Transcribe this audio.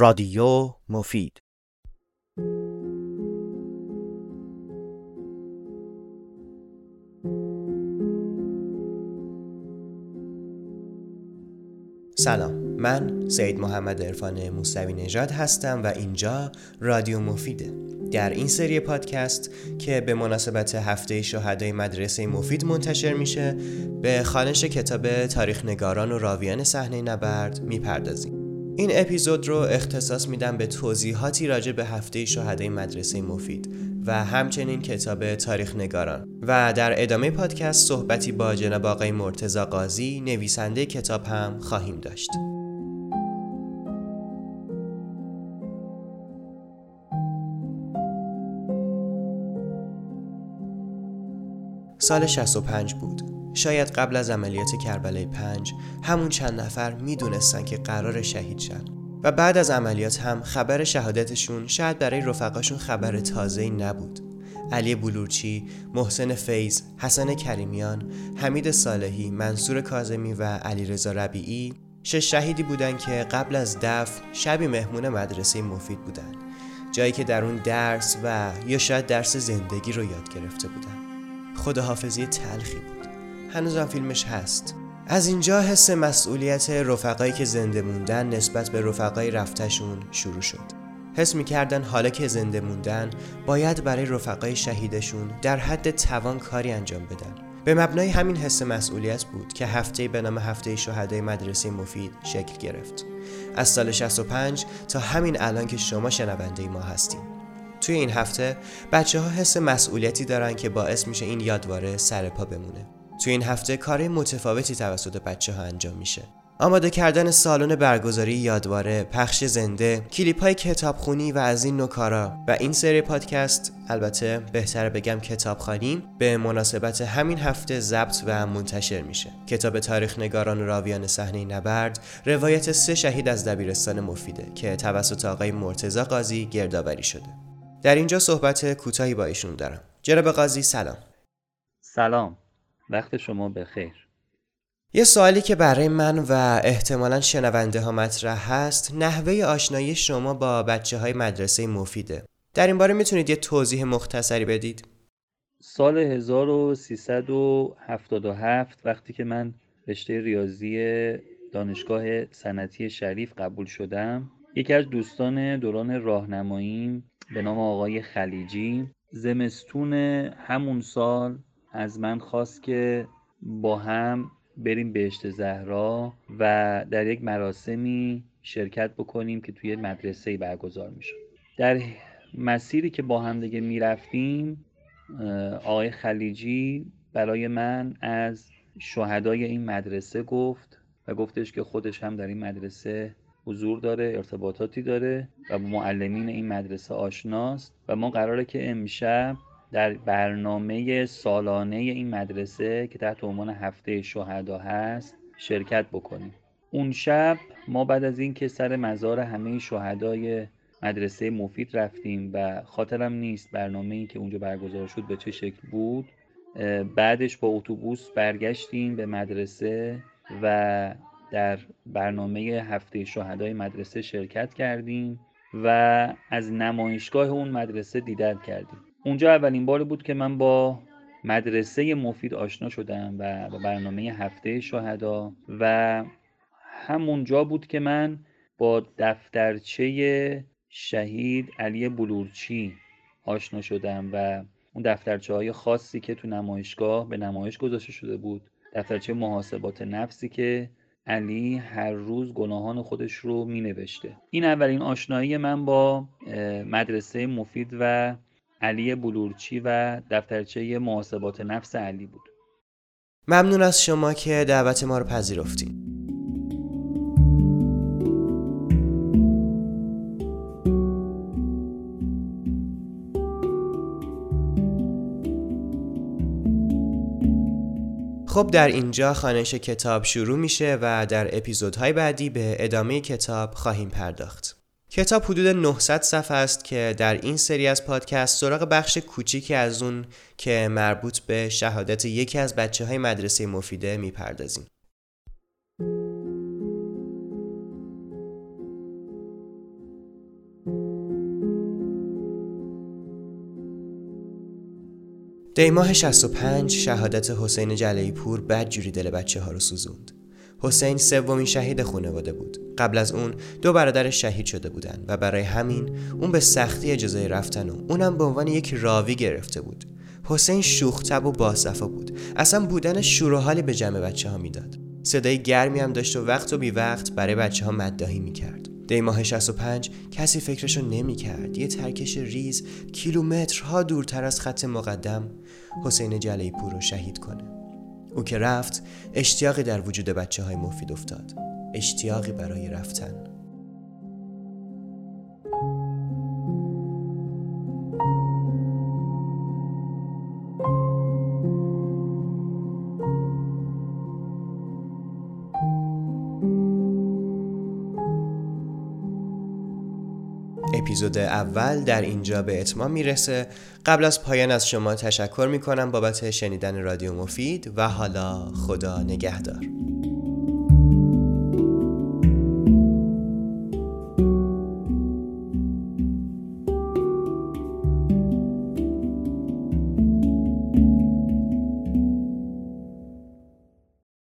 رادیو مفید. سلام من سید محمد عرفان موسوی نژاد هستم و اینجا رادیو مفیده. در این سری پادکست که به مناسبت هفته شهدای مدرسه مفید منتشر میشه به خانش کتاب تاریخ نگاران و راویان صحنه نبرد می‌پردازیم. این اپیزود رو اختصاص میدم به توضیحاتی راجع به هفته شهدای مدرسه مفید و همچنین کتاب تاریخ نگاران. و در ادامه پادکست صحبتی با جناب آقای مرتزا قاضی نویسنده کتاب هم خواهیم داشت. سال 65 بود. شاید قبل از عملیات کربلای 5 همون چند نفر می‌دونستن که قرار شهید شن. و بعد از عملیات هم خبر شهادتشون شاید برای رفقاشون خبر تازه‌ای نبود. علی بلورچی، محسن فیض، حسن کریمیان، حمید صالحی، منصور کاظمی و علیرضا ربیعی شش شهیدی بودن که قبل از دفن شبی مهمون مدرسه مفید بودن. جایی که در اون درس و یا شاید درس زندگی رو یاد گرفته بودن. خداحافظی تلخی بود. هنوزم فیلمش هست. از اینجا حس مسئولیت رفقایی که زنده موندن نسبت به رفقای رفتشون شروع شد. حس می‌کردن حالا که زنده موندن باید برای رفقای شهیدشون در حد توان کاری انجام بدن. به مبنای همین حس مسئولیت بود که هفته به نام هفته شهدای مدرسه مفید شکل گرفت. از سال 65 تا همین الان که شما شنونده ما هستیم توی این هفته بچه ها حس مسئولیتی دارن که باعث میشه این یادواره سر پا بمونه. توی این هفته کار متفاوتی توسط بچه ها انجام میشه آماده کردن سالن برگزاری یادواره، پخش زنده، کلیپ های کتابخونی و از این نکارا و این سری پادکست البته بهتر بگم کتابخانی به مناسبت همین هفته ضبط و منتشر میشه. کتاب تاریخ نگاران راویان صحنه نبرد روایت سه شهید از دبیرستان مفیده که توسط آقای مرتزا قاضی گردآوری شده. در اینجا صحبت کوتاهی با ایشون دارم. جناب قاضی سلام. سلام. وقت شما بخیر. یه سوالی که برای من و احتمالا شنونده ها مطرح هست نحوه آشنایی شما با بچه های مدرسه مفیده در این باره می‌تونید یه توضیح مختصری بدید؟ سال 1377 وقتی که من رشته ریاضی دانشگاه صنعتی شریف قبول شدم یکی از دوستان دوران راهنماییم به نام آقای خلیجی زمستون همون سال از من خواست که با هم بریم بهشت زهرا و در یک مراسمی شرکت بکنیم که توی مدرسه برگزار میشه در مسیری که با هم دیگه می‌رفتیم آقای خلیجی برای من از شهدای این مدرسه گفت و گفتش که خودش هم در این مدرسه حضور داره ارتباطاتی داره و با معلمین این مدرسه آشناست و ما قراره که امشب در برنامه سالانه این مدرسه که تحت عنوان هفته شهدا هست شرکت بکنیم. اون شب ما بعد از اینکه سر مزار همه شهدای مدرسه مفید رفتیم و خاطرم نیست برنامه ای که اونجا برگزار شد به چه شکل بود بعدش با اتوبوس برگشتیم به مدرسه و در برنامه هفته شهدای مدرسه شرکت کردیم و از نمایشگاه اون مدرسه دیدن کردیم. اونجا اولین باری بود که من با مدرسه مفید آشنا شدم و با برنامه هفته شهدا و همونجا بود که من با دفترچه شهید علی بلورچی آشنا شدم و اون دفترچه های خاصی که تو نمایشگاه به نمایش گذاشته شده بود دفترچه محاسبات نفسی که علی هر روز گناهان خودش رو می نوشته این اولین آشنایی من با مدرسه مفید و علی بلورچی و دفترچه محاسبات نفس علی بود ممنون از شما که دعوت ما رو پذیرفتین خب در اینجا خانش کتاب شروع میشه و در اپیزودهای بعدی به ادامه کتاب خواهیم پرداخت. کتاب حدود 900 صفحه است که در این سری از پادکست سراغ بخش کوچیکی از اون که مربوط به شهادت یکی از بچه های مدرسه مفیده می‌پردازیم. دیماه 65 شهادت حسین جلیپور بدجوری دل بچه ها رو سوزوند. حسین سومین شهید خانواده بود. قبل از اون دو برادرش شهید شده بودن و برای همین اون به سختی اجازه رفتن و اونم به عنوان یک راوی گرفته بود. حسین شوختب و باصفا بود. اصلا بودن شور و حالی به جمع بچه ها می‌داد. صدای گرمی هم داشت و وقت و بی وقت برای بچه ها مدداهی می‌کرد. دی ماه 65 کسی فکرشو نمی کرد یه ترکش ریز کیلومترها دورتر از خط مقدم حسین جلی پور رو شهید کنه. او که رفت اشتیاقی در وجود بچه های مفید افتاد. اشتیاقی برای رفتن. اپیزود اول در اینجا به اتمام می‌رسه. قبل از پایان از شما تشکر می‌کنم بابت شنیدن رادیو مفید و حالا خدا نگهدار.